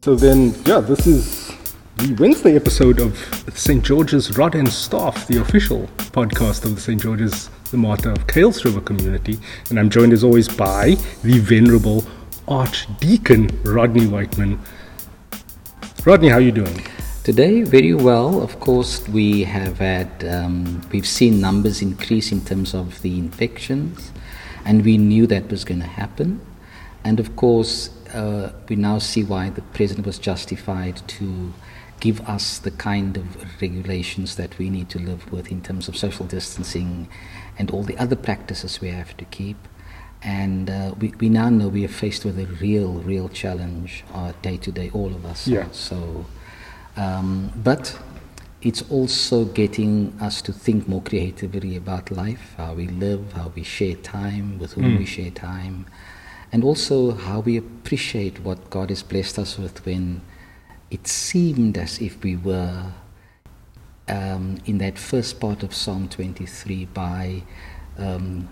So then, yeah, this is the Wednesday episode of St. George's Rod and Staff, the official podcast of the St. George's the Martyr of Kuils River community. And I'm joined as always by the venerable Archdeacon Rodney Whiteman. Rodney, how are you doing? Today, very well. Of course, we have had, um, we've seen numbers increase in terms of the infections, and we knew that was going to happen. And of course, uh, we now see why the president was justified to give us the kind of regulations that we need to live with in terms of social distancing and all the other practices we have to keep. And uh, we, we now know we are faced with a real, real challenge uh, day to day, all of us. Yeah. So, um, but it's also getting us to think more creatively about life, how we live, how we share time, with whom Mm. we share time, and also how we appreciate what God has blessed us with when it seemed as if we were um, in that first part of Psalm 23 by um,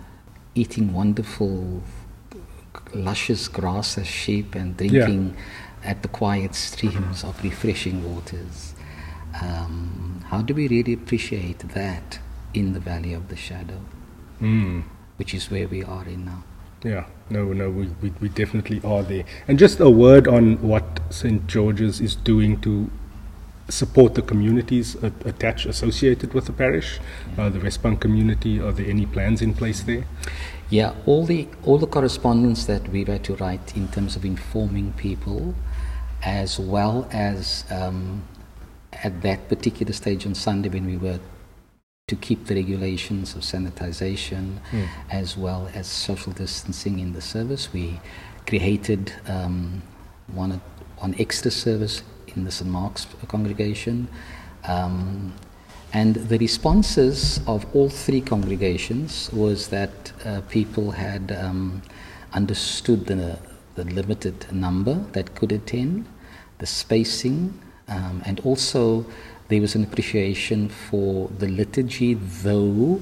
eating wonderful, luscious grass as sheep and drinking at the quiet streams of refreshing waters. Um, how do we really appreciate that in the valley of the shadow, Mm. which is where we are in now? Yeah, no, no, we, we, we definitely are there. And just a word on what St. George's is doing to support the communities attached, associated with the parish, uh, the Wesbank community. Are there any plans in place there? Yeah, all the all the correspondence that we've had to write in terms of informing people, as well as um, at that particular stage on Sunday when we were to keep the regulations of sanitization Mm. as well as social distancing in the service, we created um, one one extra service in the St Mark's congregation. Um, and the responses of all three congregations was that uh, people had um, understood the, the limited number that could attend, the spacing, um, and also there was an appreciation for the liturgy, though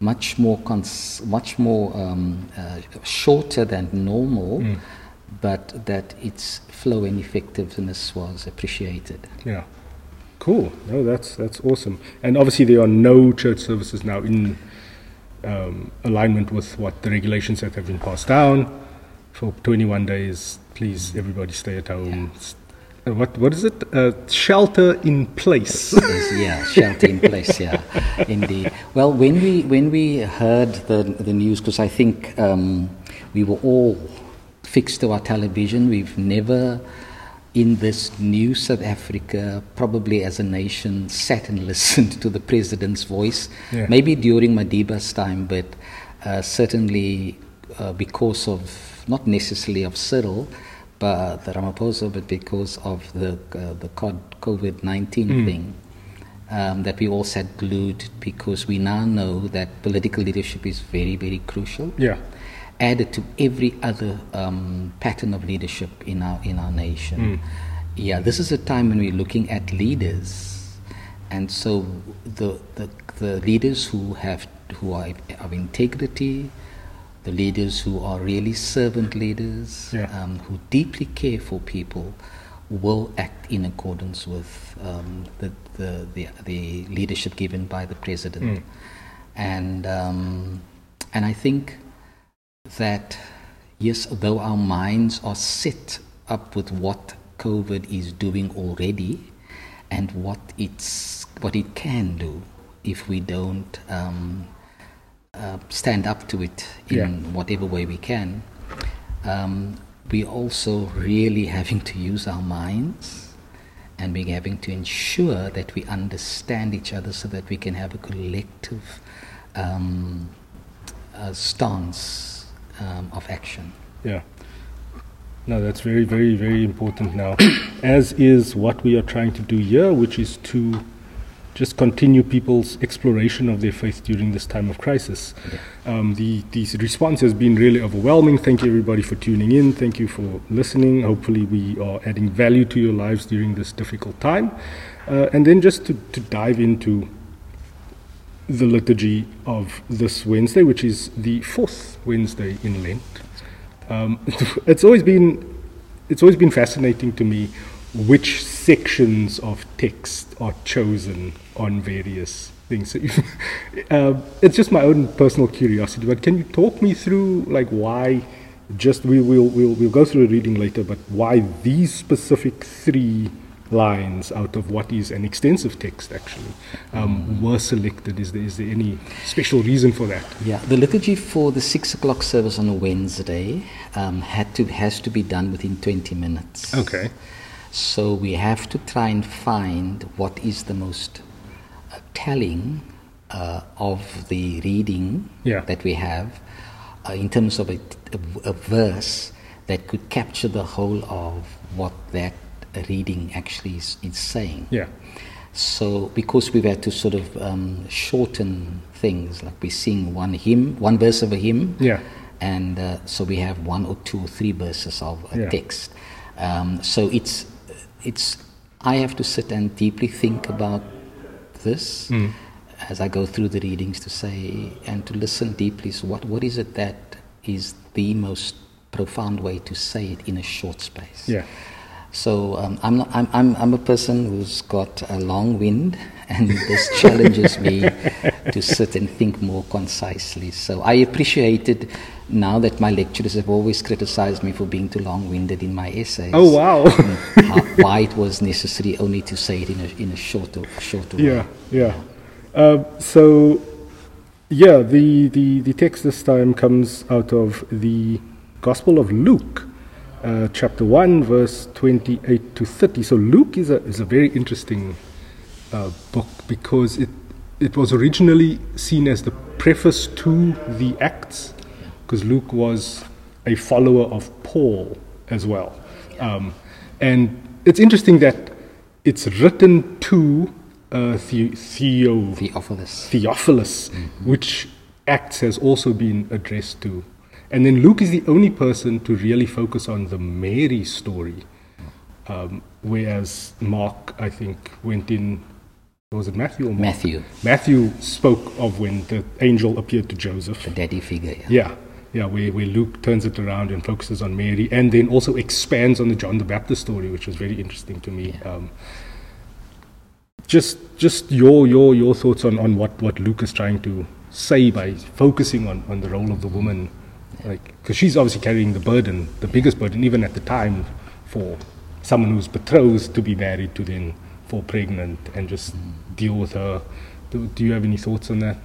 much more cons- much more um, uh, shorter than normal, Mm. but that its flow and effectiveness was appreciated. Yeah. Cool. No, that's that's awesome. And obviously, there are no church services now in um, alignment with what the regulations that have been passed down for 21 days. Please, everybody, stay at home. Uh, What what is it? Uh, shelter in place. Yeah, shelter in place. Yeah, indeed. Well, when we when we heard the the news, because I think um, we were all fixed to our television. We've never, in this new South Africa, probably as a nation, sat and listened to the president's voice. Yeah. Maybe during Madiba's time, but uh, certainly uh, because of not necessarily of Cyril, but the Ramaphosa, but because of the uh, the COVID nineteen Mm. thing. Um, that we all sat glued because we now know that political leadership is very, very crucial yeah. added to every other um, pattern of leadership in our in our nation. Mm. Yeah, this is a time when we're looking at leaders, and so the the, the leaders who have who are of integrity, the leaders who are really servant leaders, Yeah. um, who deeply care for people, will act in accordance with um, the, the the the leadership given by the president, Mm. and um, and I think that yes, though our minds are set up with what COVID is doing already and what it's what it can do if we don't um, uh, stand up to it in Yeah. whatever way we can, um, we also really having to use our minds and we're having to ensure that we understand each other so that we can have a collective um, uh, stance um, of action. Yeah. No, that's very, very, very important now. As is what we are trying to do here, which is to just continue people's exploration of their faith during this time of crisis. Um, the, the response has been really overwhelming. Thank you, everybody, for tuning in. Thank you for listening. Hopefully, we are adding value to your lives during this difficult time. Uh, and then just to, to dive into the liturgy of this Wednesday, which is the fourth Wednesday in Lent. Um, it's always been it's always been fascinating to me which sections of text are chosen on various things. So if, uh, it's just my own personal curiosity, but can you talk me through like why? Just we will we'll, we'll go through the reading later, but why these specific three lines out of what is an extensive text actually um, were selected? Is there is there any special reason for that? Yeah, the liturgy for the six o'clock service on a Wednesday um, had to has to be done within twenty minutes. Okay. So we have to try and find what is the most uh, telling uh, of the reading Yeah. that we have uh, in terms of a, a, a verse that could capture the whole of what that reading actually is, is saying. Yeah. So, because we've had to sort of um, shorten things, like we sing one hymn, one verse of a hymn, Yeah. and uh, so we have one or two or three verses of a Yeah. text. Um, so it's it's I have to sit and deeply think about this Mm. as I go through the readings to say and to listen deeply. So what what is it that is the most profound way to say it in a short space? Yeah. So um, I'm, not, I'm, I'm, I'm a person who's got a long wind, and this challenges me to sit and think more concisely. So I appreciate it now that my lecturers have always criticized me for being too long-winded in my essays. Oh wow. how, why it was necessary only to say it in a, in a shorter, shorter way. Yeah, yeah. Um, so, yeah, the, the, the text this time comes out of the Gospel of Luke, uh, chapter 1, verse 28 to 30. So, Luke is a, is a very interesting uh, book because it, it was originally seen as the preface to the Acts, because Luke was a follower of Paul as well. Um, and it's interesting that it's written to uh, the, Theo, Theophilus. Theophilus, which Acts has also been addressed to. And then Luke is the only person to really focus on the Mary story, um, whereas Mark, I think, went in. Was it Matthew or Mark? Matthew, Matthew spoke of when the angel appeared to Joseph. the daddy figure. yeah. Yeah, yeah, where, where Luke turns it around and focuses on Mary, and then also expands on the John the Baptist story, which was very interesting to me. Um, just, just your, your, your thoughts on, on what, what Luke is trying to say by focusing on, on the role of the woman, like because she's obviously carrying the burden, the biggest burden, even at the time, for someone who's betrothed to be married to then fall pregnant and just deal with her. Do, do you have any thoughts on that?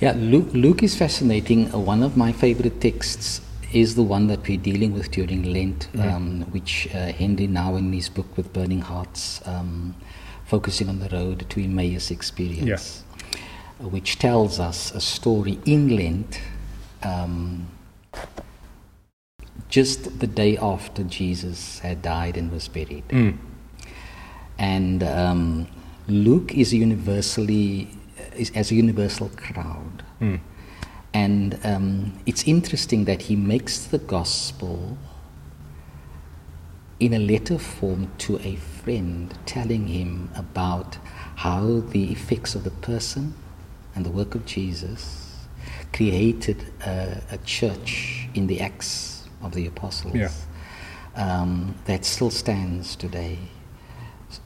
Yeah, Luke, Luke is fascinating. Uh, one of my favorite texts is the one that we're dealing with during Lent, um, which uh, Henri Nouwen in his book with Burning Hearts, um, focusing on the road to Emmaus experience, uh, which tells us a story in Lent. Um, just the day after Jesus had died and was buried. Mm. And um, Luke is universally, is as a universal crowd. Mm. And um, it's interesting that he makes the gospel in a letter form to a friend, telling him about how the effects of the person and the work of Jesus created a, a church in the Acts of the Apostles Yeah. um, that still stands today.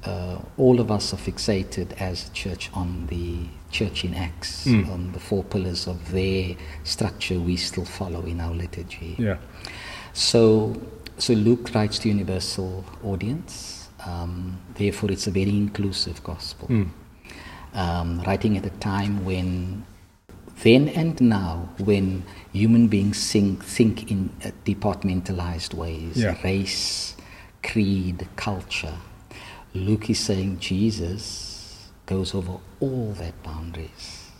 Uh, all of us are fixated as a church on the church in Acts, Mm. on the four pillars of their structure we still follow in our liturgy. Yeah. So, so Luke writes to universal audience. Um, therefore, it's a very inclusive gospel. Mm. Um, writing at a time when, then and now, when human beings think, think in uh, departmentalized ways, Yeah. race, creed, culture. Luke is saying Jesus goes over all that boundaries.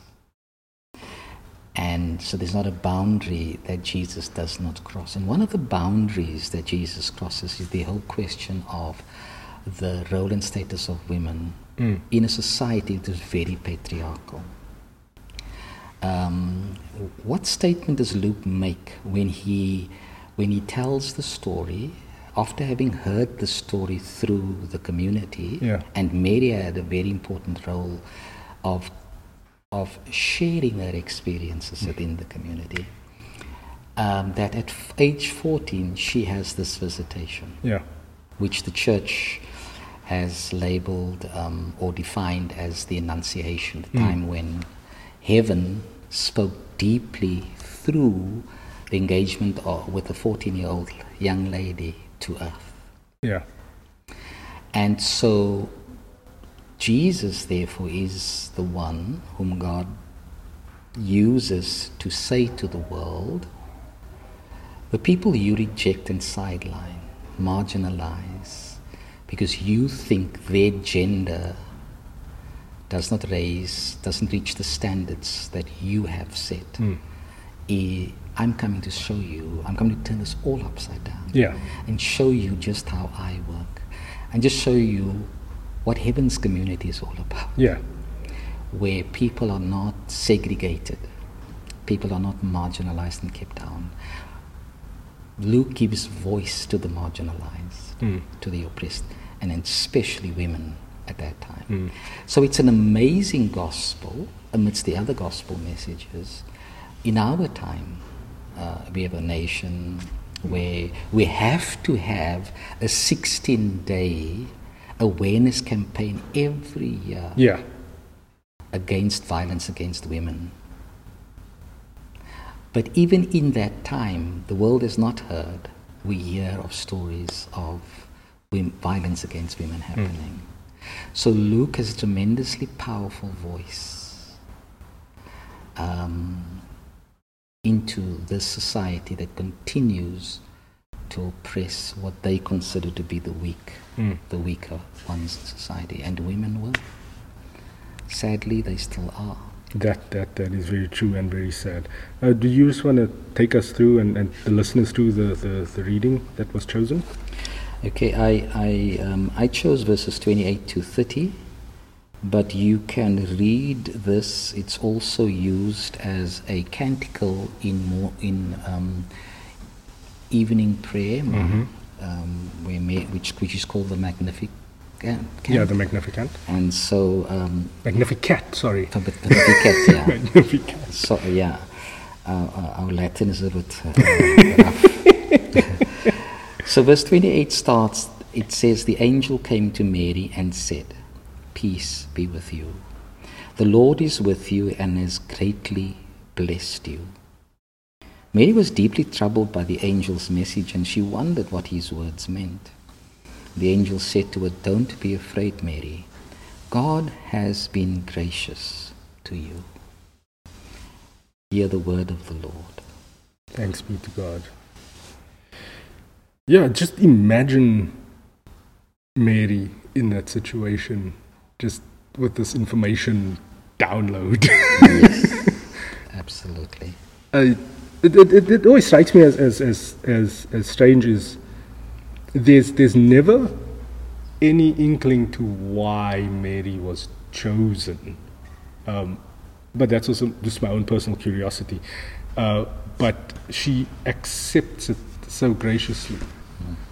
And so there's not a boundary that Jesus does not cross. And one of the boundaries that Jesus crosses is the whole question of the role and status of women Mm. in a society that is very patriarchal. Um, what statement does Luke make when he, when he tells the story after having heard the story through the community? Yeah. And Mary had a very important role of, of sharing her experiences within the community. Um, that at f- age 14 she has this visitation Yeah. which the church has labeled um, or defined as the Annunciation, the Mm. time when heaven spoke deeply through the engagement of, with a 14 year old young lady to earth. Yeah. And so Jesus, therefore, is the one whom God uses to say to the world the people you reject and sideline, marginalize, because you think their gender does not raise, doesn't reach the standards that you have set. Mm. I'm coming to show you, I'm coming to turn this all upside down Yeah. and show you just how I work and just show you what heaven's community is all about, Yeah. where people are not segregated, people are not marginalized and kept down. Luke gives voice to the marginalized, Mm. to the oppressed, and especially women at that time. Mm. So it's an amazing gospel amidst the other gospel messages. In our time, uh, we have a nation where we have to have a 16 day awareness campaign every year Yeah. against violence against women. But even in that time, the world has not heard. We hear of stories of violence against women happening. So Luke has a tremendously powerful voice um, into this society that continues to oppress what they consider to be the weak, Mm. the weaker ones in society, and women will. Sadly, they still are. That that that is very true and very sad. Uh, do you just want to take us through and, and the listeners through the, the, the reading that was chosen? Okay, I I um, I chose verses twenty-eight to thirty, but you can read this. It's also used as a canticle in more in um, evening prayer, Mhm. um, where which which is called the Magnificat. Yeah, the Magnificent. and so um, Magnificat, sorry. Magnificat, yeah. Magnificat. So yeah, uh, uh, our Latin is a bit uh, rough. so verse twenty-eight starts. It says, "The angel came to Mary and said, Peace be with you. The Lord is with you and has greatly blessed you." Mary was deeply troubled by the angel's message, and she wondered what his words meant. The angel said to her, "Don't be afraid, Mary. God has been gracious to you." Hear the word of the Lord. Thanks be to God. Yeah, just imagine Mary in that situation, just with this information download. Yes, absolutely. uh, it, it, it, always strikes me as, as, as, as, as strange is there's, there's never any inkling to why Mary was chosen. Um, but that's also just my own personal curiosity. Uh, but she accepts it so graciously.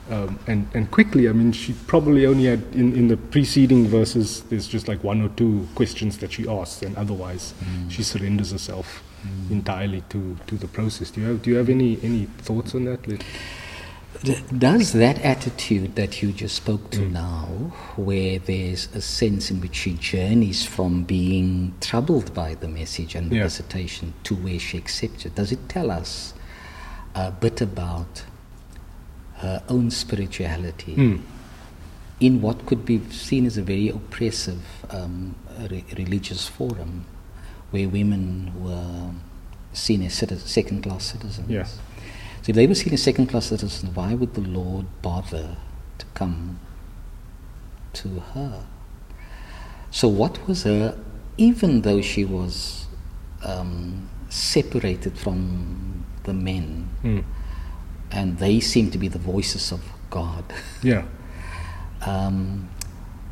Um, and, and quickly, I mean, she probably only had in, in the preceding verses, there's just like one or two questions that she asks, and otherwise mm. she surrenders herself mm. entirely to, to the process. Do you have, do you have any, any thoughts on that? Let- Does that attitude that you just spoke to mm. now, where there's a sense in which she journeys from being troubled by the message and the Yeah. visitation to where she accepts it, does it tell us uh, a bit about her own spirituality? Mm. in what could be seen as a very oppressive um, re- religious forum where women were seen as second class citizens. Yes. So if they were seen as second class citizens, why would the Lord bother to come to her? So, what was her, even though she was um, separated from the men, Mm. And they seem to be the voices of God? Yeah. um,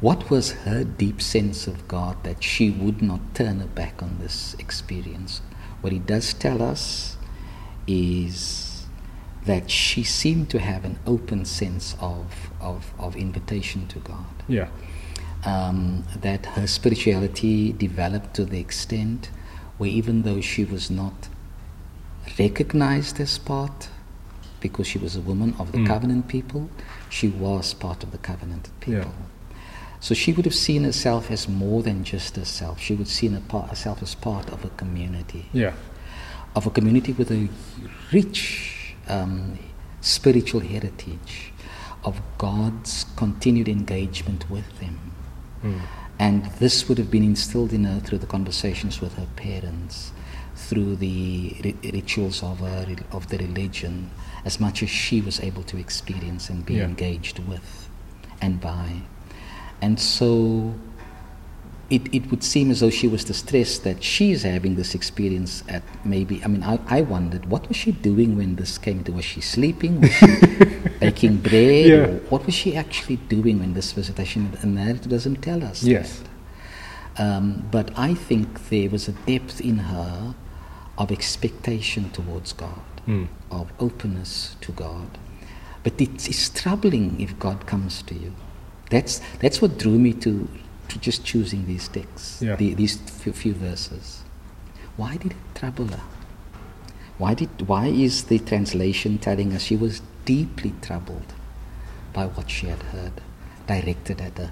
what was her deep sense of God that she would not turn her back on this experience? What he does tell us is that she seemed to have an open sense of, of, of invitation to God. Yeah. Um, that her spirituality developed to the extent where even though she was not recognized as part, because she was a woman of the Mm. covenant people, she was part of the covenanted Yeah. people. So she would have seen herself as more than just herself. She would see herself as part of a community. Yeah. Of a community with a rich um, spiritual heritage, of God's continued engagement with them. Mm. And this would have been instilled in her through the conversations with her parents, through the rituals of, her, of the religion, as much as she was able to experience and be yeah. engaged with and by. And so it, it would seem as though she was distressed that she's having this experience at maybe, I mean, I, I wondered, what was she doing when this came to? Was she sleeping? Was she baking bread? Yeah. What was she actually doing when this visitation? And that doesn't tell us. Yes. Um, but I think there was a depth in her of expectation towards God, mm. of openness to God. But it's, it's troubling if God comes to you. That's, that's what drew me to, to just choosing these texts, yeah. the, these few, few verses. Why did it trouble her? Why, did, why is the translation telling us she was deeply troubled by what she had heard, directed at her?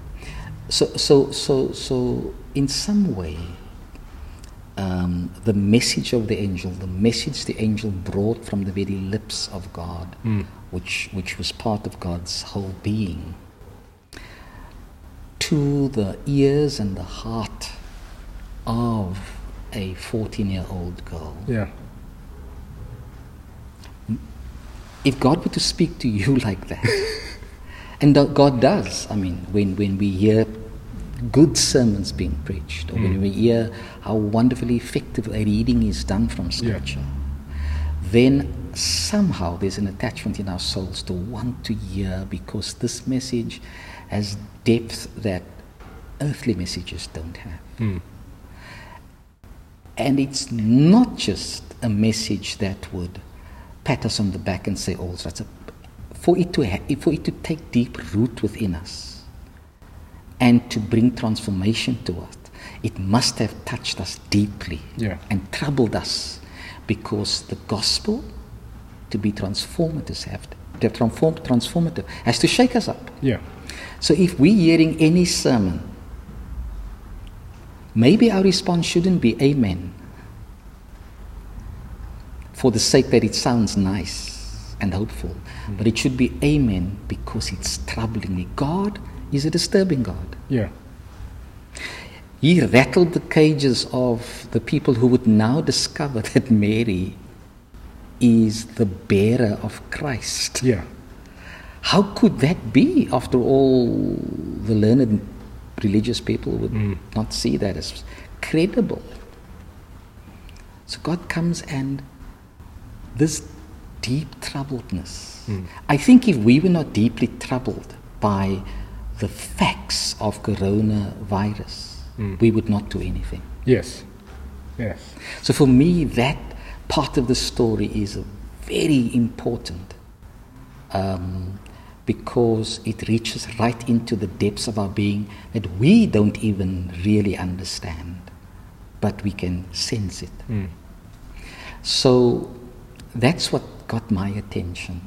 So, so, so, so in some way, um, the message of the angel, the message the angel brought from the very lips of God, mm. which, which was part of God's whole being, to the ears and the heart of a 14 year old girl. Yeah. If God were to speak to you like that, and God does, I mean, when, when we hear good sermons being preached, or mm. when we hear how wonderfully effective a reading is done from Scripture, yeah. then somehow there's an attachment in our souls to want to hear because this message has depth that earthly messages don't have. Mm. And it's not just a message that would pat us on the back and say, "Oh, that's a," for it to ha- for it to take deep root within us and to bring transformation to us, it must have touched us deeply yeah. and troubled us, because the gospel, to be transformative, have to, transform, transformative has to shake us up. Yeah. So if we're hearing any sermon, maybe our response shouldn't be Amen for the sake that it sounds nice and hopeful, mm. but it should be Amen because it's troubling me. God is a disturbing God. Yeah. He rattled the cages of the people who would now discover that Mary is the bearer of Christ. Yeah. How could that be? After all, the learned religious people would mm. not see that as credible. So God comes and this deep troubledness. Mm. I think if we were not deeply troubled by the facts of coronavirus, mm. we would not do anything. Yes. Yes. So for me, that part of the story is very important. Um, because it reaches right into the depths of our being that we don't even really understand, but we can sense it. Mm. So that's what got my attention,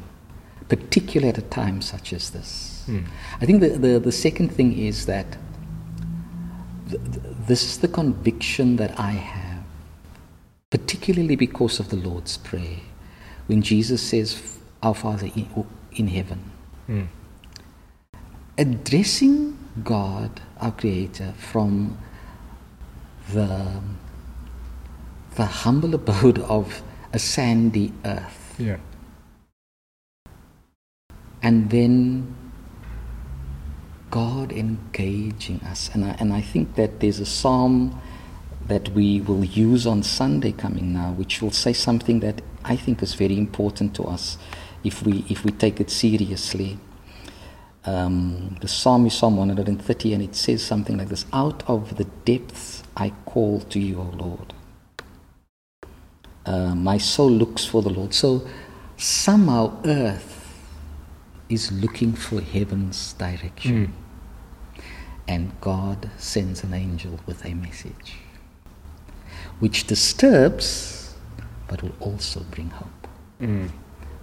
particularly at a time such as this. Mm. I think the, the, the, second thing is that th- this is the conviction that I have, particularly because of the Lord's Prayer, when Jesus says, Our Father in, in heaven. Mm. Addressing God, our Creator, from the, the humble abode of a sandy earth. Yeah. And then God engaging us. And I, and I think that there's a psalm that we will use on Sunday coming now, which will say something that I think is very important to us if we, if we take it seriously. Um, the psalm is Psalm 130, and it says something like this Out of the depths I call to you, O Lord. Uh, my soul looks for the Lord. So somehow earth is looking for heaven's direction. Mm. And God sends an angel with a message, which disturbs but will also bring hope. Mm.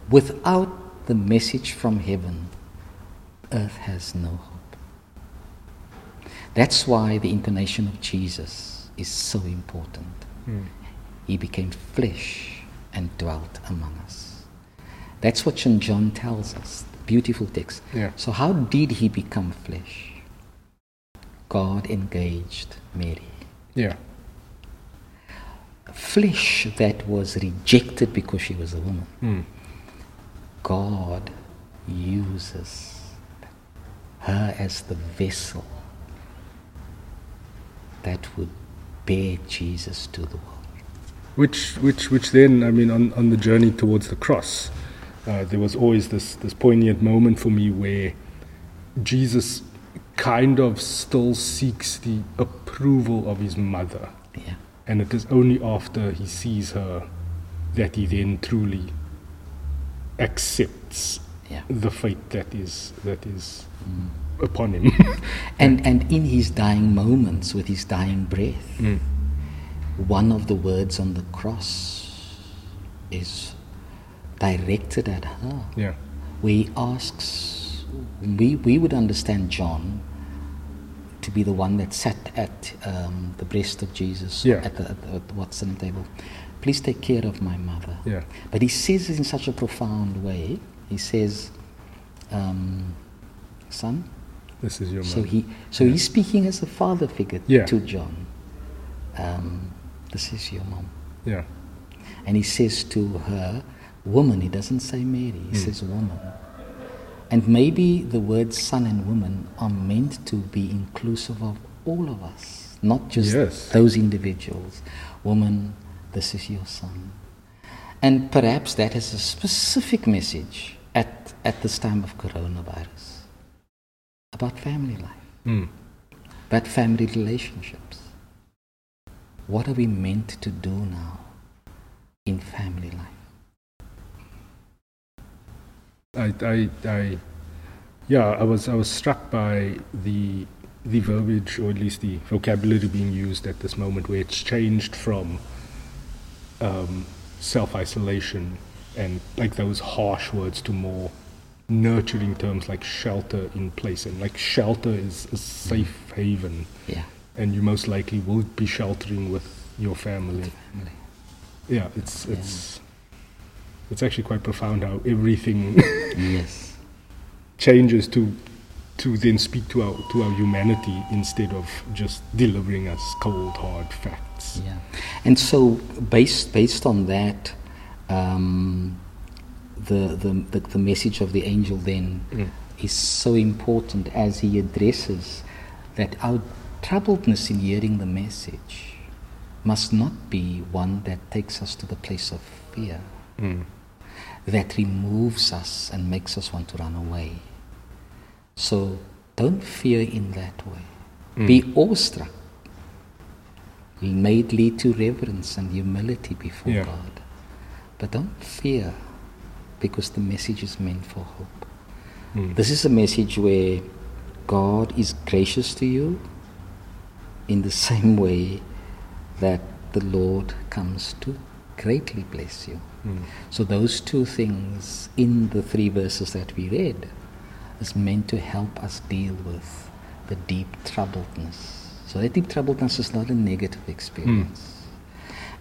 Without the message from heaven, earth has no hope. That's why the incarnation of Jesus is so important. Mm. He became flesh and dwelt among us. That's what St. John tells us. Beautiful text. Yeah. So, how did he become flesh? God engaged Mary. Yeah. Flesh that was rejected because she was a woman. Mm. God uses her as the vessel that would bear Jesus to the world. Which, which, which then, I mean, on, on the journey towards the cross, uh, there was always this, this poignant moment for me where Jesus kind of still seeks the approval of his mother. Yeah. And it is only after he sees her that he then truly accepts Yeah. the fate that is, that is upon him. And, and in his dying moments, with his dying breath, Mm. one of the words on the cross is directed at her. yeah. where he asks, we, we would understand John to be the one that sat at um, the breast of Jesus Yeah. at the, at the, at the Watson table. Please take care of my mother. Yeah. But he says it in such a profound way. He says, um, son. This is your So mother. he, so he's speaking as a father figure Yeah. to John. Um, this is your mom. Yeah. And he says to her, woman, he doesn't say Mary, he Mm. says woman. And maybe the words son and woman are meant to be inclusive of all of us, not just Yes. those individuals. Woman, this is your son. And perhaps that is a specific message at, at this time of coronavirus about family life, Mm. about family relationships. What are we meant to do now in family life? I, I, I, yeah, I was, I was struck by the, the verbiage, or at least the vocabulary being used at this moment, where it's changed from um, self-isolation and like those harsh words to more nurturing terms like shelter in place, and like shelter is a safe haven, Yeah, and you most likely will be sheltering with your family. family. Yeah, it's it's it's actually quite profound how everything Yes. changes to to then speak to our to our humanity instead of just delivering us cold hard facts. Yeah. And so, based based on that, um, the, the the the message of the angel then Mm. is so important as he addresses that our troubledness in hearing the message must not be one that takes us to the place of fear, Mm. that removes us and makes us want to run away. So don't fear in that way. Mm. Be awestruck. It may lead to reverence and humility before Yeah. God. But don't fear because the message is meant for hope. Mm. This is a message where God is gracious to you in the same way that the Lord comes to greatly bless you. Mm. So those two things in the three verses that we read is meant to help us deal with the deep troubledness. So that deep troubledness is not a negative experience.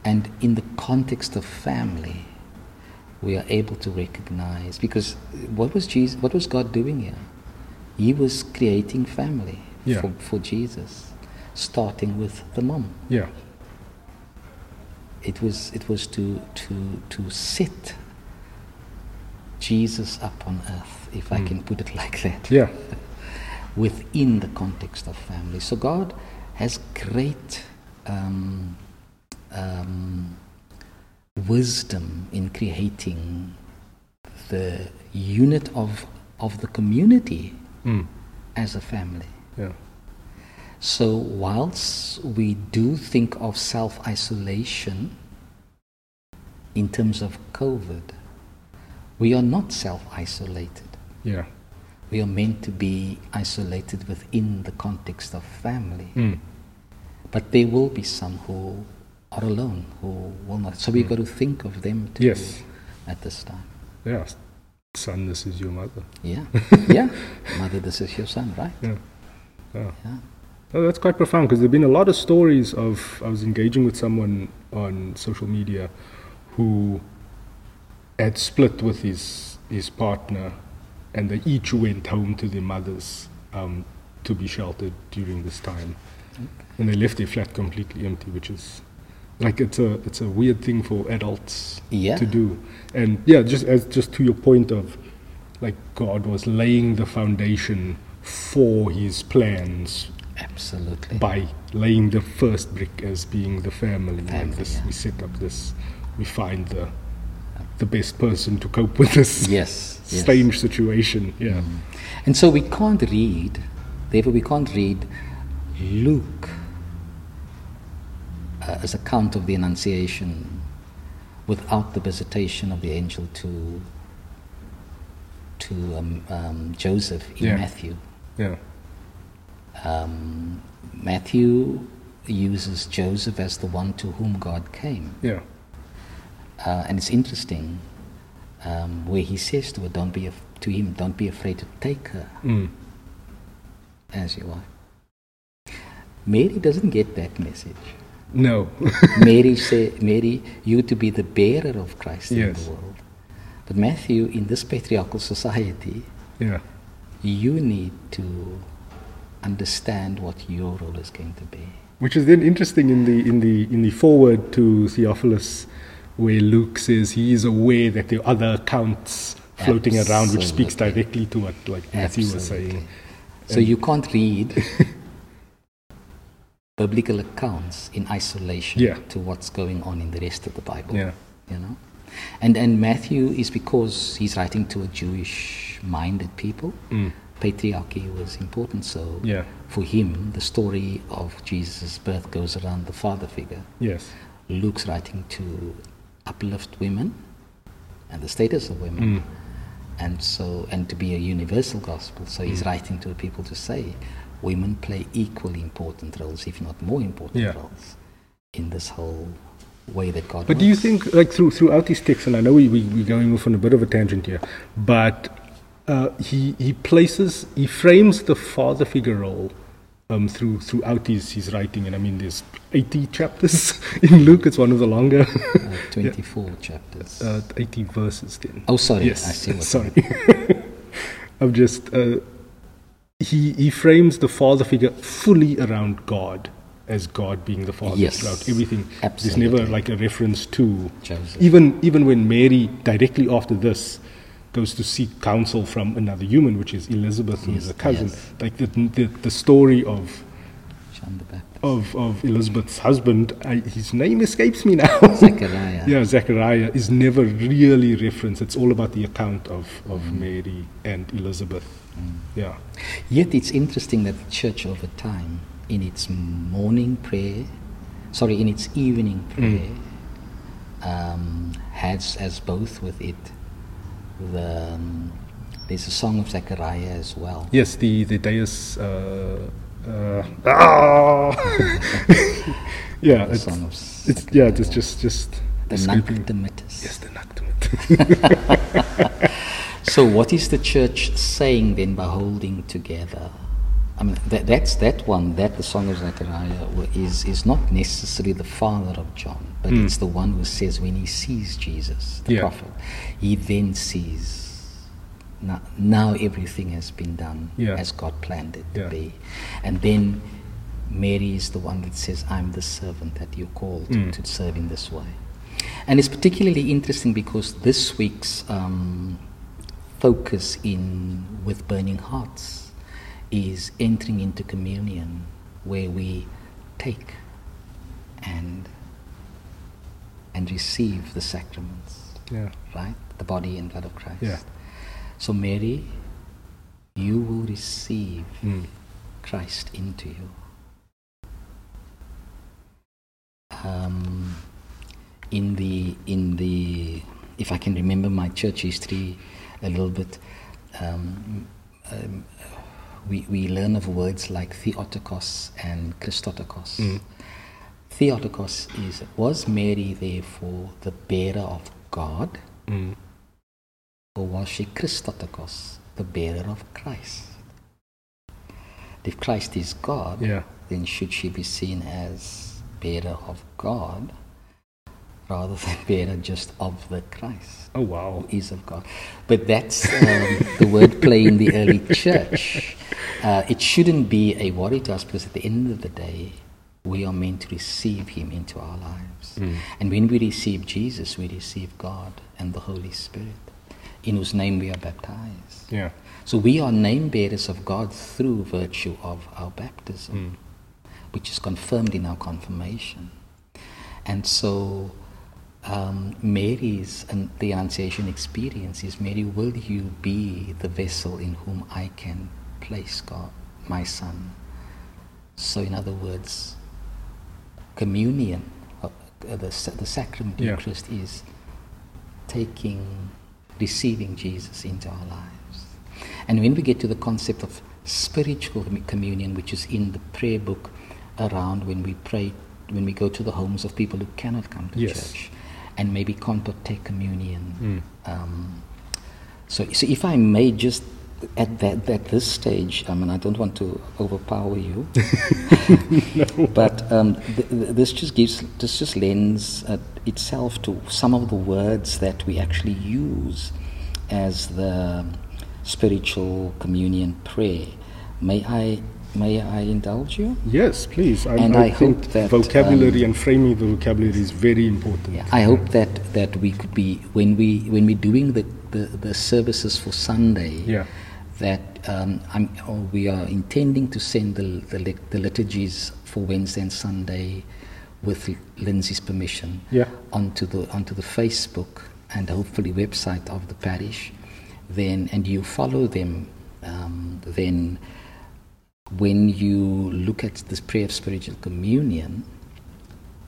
And in the context of family, we are able to recognize because what was Jesus what was God doing here? He was creating family Yeah. for, for Jesus, starting with the mom Yeah. It was it was to to to set Jesus up on earth, if I Mm. can put it like that, Yeah. within the context of family. So God has great um, um, wisdom in creating the unit of of the community Mm. as a family. Yeah. So, whilst we do think of self isolation in terms of COVID, we are not self isolated. Yeah. We are meant to be isolated within the context of family. Mm. But there will be some who are alone, who will not. So, we've got to think of them too Yes. at this time. Yeah. Son, this is your mother. Yeah. yeah. Mother, this is your son, right? Yeah. Yeah. Yeah. Oh, that's quite profound because there have been a lot of stories of. I was engaging with someone on social media who had split with his, his partner and they each went home to their mothers um, to be sheltered during this time. And they left their flat completely empty, which is like it's a it's a weird thing for adults Yeah. to do. And yeah, just as just to your point of like God was laying the foundation for his plans Absolutely. by laying the first brick as being the family. Family, and this, yeah. we set up this, we find the the best person to cope with this Yes. yes. strange situation. Yeah. And so we can't read, therefore, we can't read Luke uh, as account of the Annunciation without the visitation of the angel to to um, um, Joseph in Yeah. Matthew. Yeah. Um, Matthew uses Joseph as the one to whom God came. Yeah. Uh, and it's interesting um, where he says to her, "Don't be af- to him, don't be afraid to take her Mm. as your wife." Mary doesn't get that message. No. Mary say, "Mary, you to be the bearer of Christ in the world." But Matthew, in this patriarchal society, yeah. you need to understand what your role is going to be. Which is then interesting in the in the in the foreword to Theophilus, where Luke says he is aware that there are other accounts floating around, which speaks directly to what like Matthew was saying. Absolutely. So you can't read biblical accounts in isolation Yeah. to what's going on in the rest of the Bible. Yeah. You know? And and Matthew is because he's writing to a Jewish minded people. Mm. Patriarchy was important. So Yeah. for him the story of Jesus' birth goes around the father figure. Yes. Luke's writing to uplift women and the status of women. Mm. And so, and to be a universal gospel. So Mm. he's writing to the people to say women play equally important roles, if not more important Yeah. roles, in this whole way that God But do you think, like through throughout these texts, and I know we, we we're going off on a bit of a tangent here, but uh, he he places he frames the father figure role um, through throughout his his writing, and I mean there's 80 chapters in Luke. It's one of the longer, Uh, 24 chapters. uh, 80 verses. Then. oh, sorry. yes, I see what sorry. I'm just uh, he he frames the father figure fully around God. As God being the father Yes, throughout everything, there's never like a reference to Joseph. even even when Mary directly after this goes to seek counsel from another human, which is Elizabeth, who is a cousin, yes. like the, the the story of John the Baptist. of, of Elizabeth's husband, I, his name escapes me now. Zechariah. yeah, Zechariah is never really referenced. It's all about the account of, of Mm. Mary and Elizabeth. Yeah, Yet it's interesting that the church over time, in its morning prayer, sorry, in its evening prayer, um, has as both with it the um, there's a song of Zechariah as well. yes, the the Deus. Uh, uh, ah! yeah, The it's, song of it's yeah, it's just just the Dimittis. Yes, the Nunc Dimittis. So what is the church saying then by holding together? I mean, that, that's that one, that the Song of Zechariah is, is not necessarily the father of John, but it's the one who says when he sees Jesus, the Yeah. prophet, he then sees now, now everything has been done Yeah. as God planned it Yeah. to be. And then Mary is the one that says, I'm the servant that you called Mm. to serve in this way. And it's particularly interesting because this week's um, focus in with burning hearts is entering into communion where we take and and receive the sacraments yeah, right the body and blood of christ Yeah. so mary you will receive Mm. christ into you um, in the in the if I can remember my church history a little bit, um, um, we we learn of words like theotokos and Christotokos. Mm. Theotokos is was Mary therefore the bearer of God, Mm. or was she Christotokos, the bearer of Christ? If Christ is God, yeah, then should she be seen as bearer of God rather than bearer just of the Christ? Oh, wow. Who is of God. But that's um, the wordplay in the early church. Uh, it shouldn't be a worry to us because at the end of the day, we are meant to receive Him into our lives. Mm. And when we receive Jesus, we receive God and the Holy Spirit, in whose name we are baptized. Yeah. So we are name bearers of God through virtue of our baptism, which is confirmed in our confirmation. And so um, Mary's and the Annunciation experience is Mary, will you be the vessel in whom I can place God, my Son? So, in other words, communion, uh, the, the sacrament of Yeah. Eucharist is taking, receiving Jesus into our lives. And when we get to the concept of spiritual communion, which is in the prayer book around when we pray, when we go to the homes of people who cannot come to Yes. church and maybe can't partake communion. Mm. Um, so, so if I may just at that at this stage, I mean, I don't want to overpower you, but um, th- th- this just gives this just lends uh, itself to some of the words that we actually use as the spiritual communion prayer. May I may I indulge you? Yes, please. I, And I, I think hope that, vocabulary um, and framing the vocabulary is very important. Yeah, I hope that, that we could be when we when we're doing the, the, the services for Sunday. Yeah. That um, I'm, or we are intending to send the, the the liturgies for Wednesday and Sunday, with Lindsay's permission, Yeah. onto the onto the Facebook and hopefully website of the parish. Then and you follow them. Um, then when you look at this prayer of spiritual communion,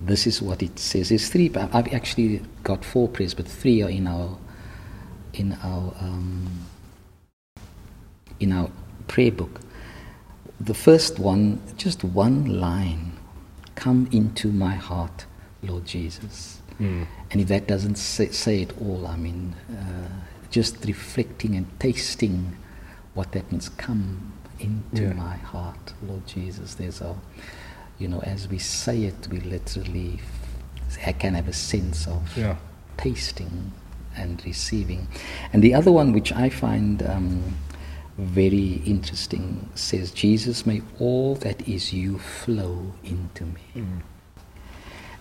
this is what it says. There's three. I've actually got four prayers, but three are in our in our um, in our prayer book. The first one, just one line: "Come into my heart, Lord Jesus." Mm. And if that doesn't say, say it all, I mean, uh, just reflecting and tasting what that means. Come into Yeah. my heart, Lord Jesus. There's a, you know, as we say it, we literally, I can have a sense of Yeah. tasting and receiving. And the other one, which I find um, very interesting, says, Jesus, may all that is you flow into me. Mm.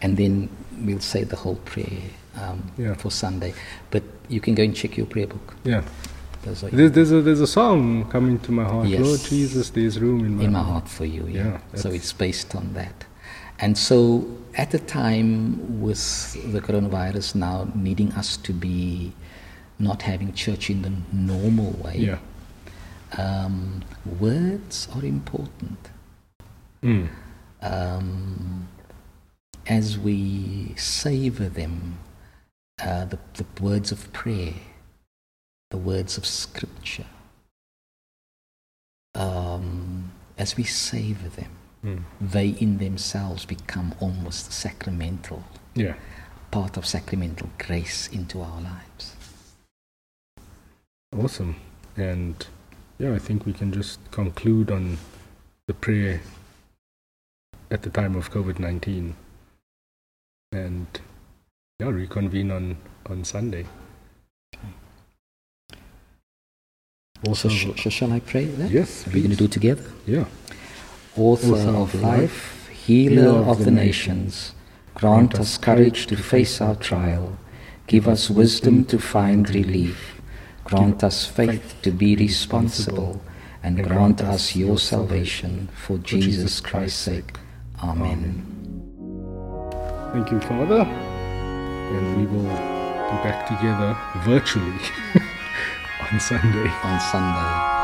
And then we'll say the whole prayer um, Yeah. for Sunday. But you can go and check your prayer book. Yeah. There's, there's, a, there's a song coming to my heart. Yes. Lord Jesus, there's room in my, in my heart for you. Yeah. Yeah, so it's based on that. And so at the time with the coronavirus now needing us to be not having church in the normal way, Yeah. Um, words are important. Mm. um, as we savor them, uh, the, the words of prayer, the words of scripture, um, as we savor them, Mm. they in themselves become almost sacramental, Yeah. part of sacramental grace into our lives. Awesome. And yeah, I think we can just conclude on the prayer at the time of COVID 19 and yeah, reconvene on, on Sunday. Also, So, sh- sh- shall I pray that? yes, Are we going to do it together? Yeah. Author, Author of of life, healer of the nations, grant us courage to face our trial. Give us wisdom to find relief. Grant us faith to be responsible. And grant us your salvation for Jesus Christ's sake. Amen. Thank you, Father. And we will be back together virtually on Sunday. On Sunday.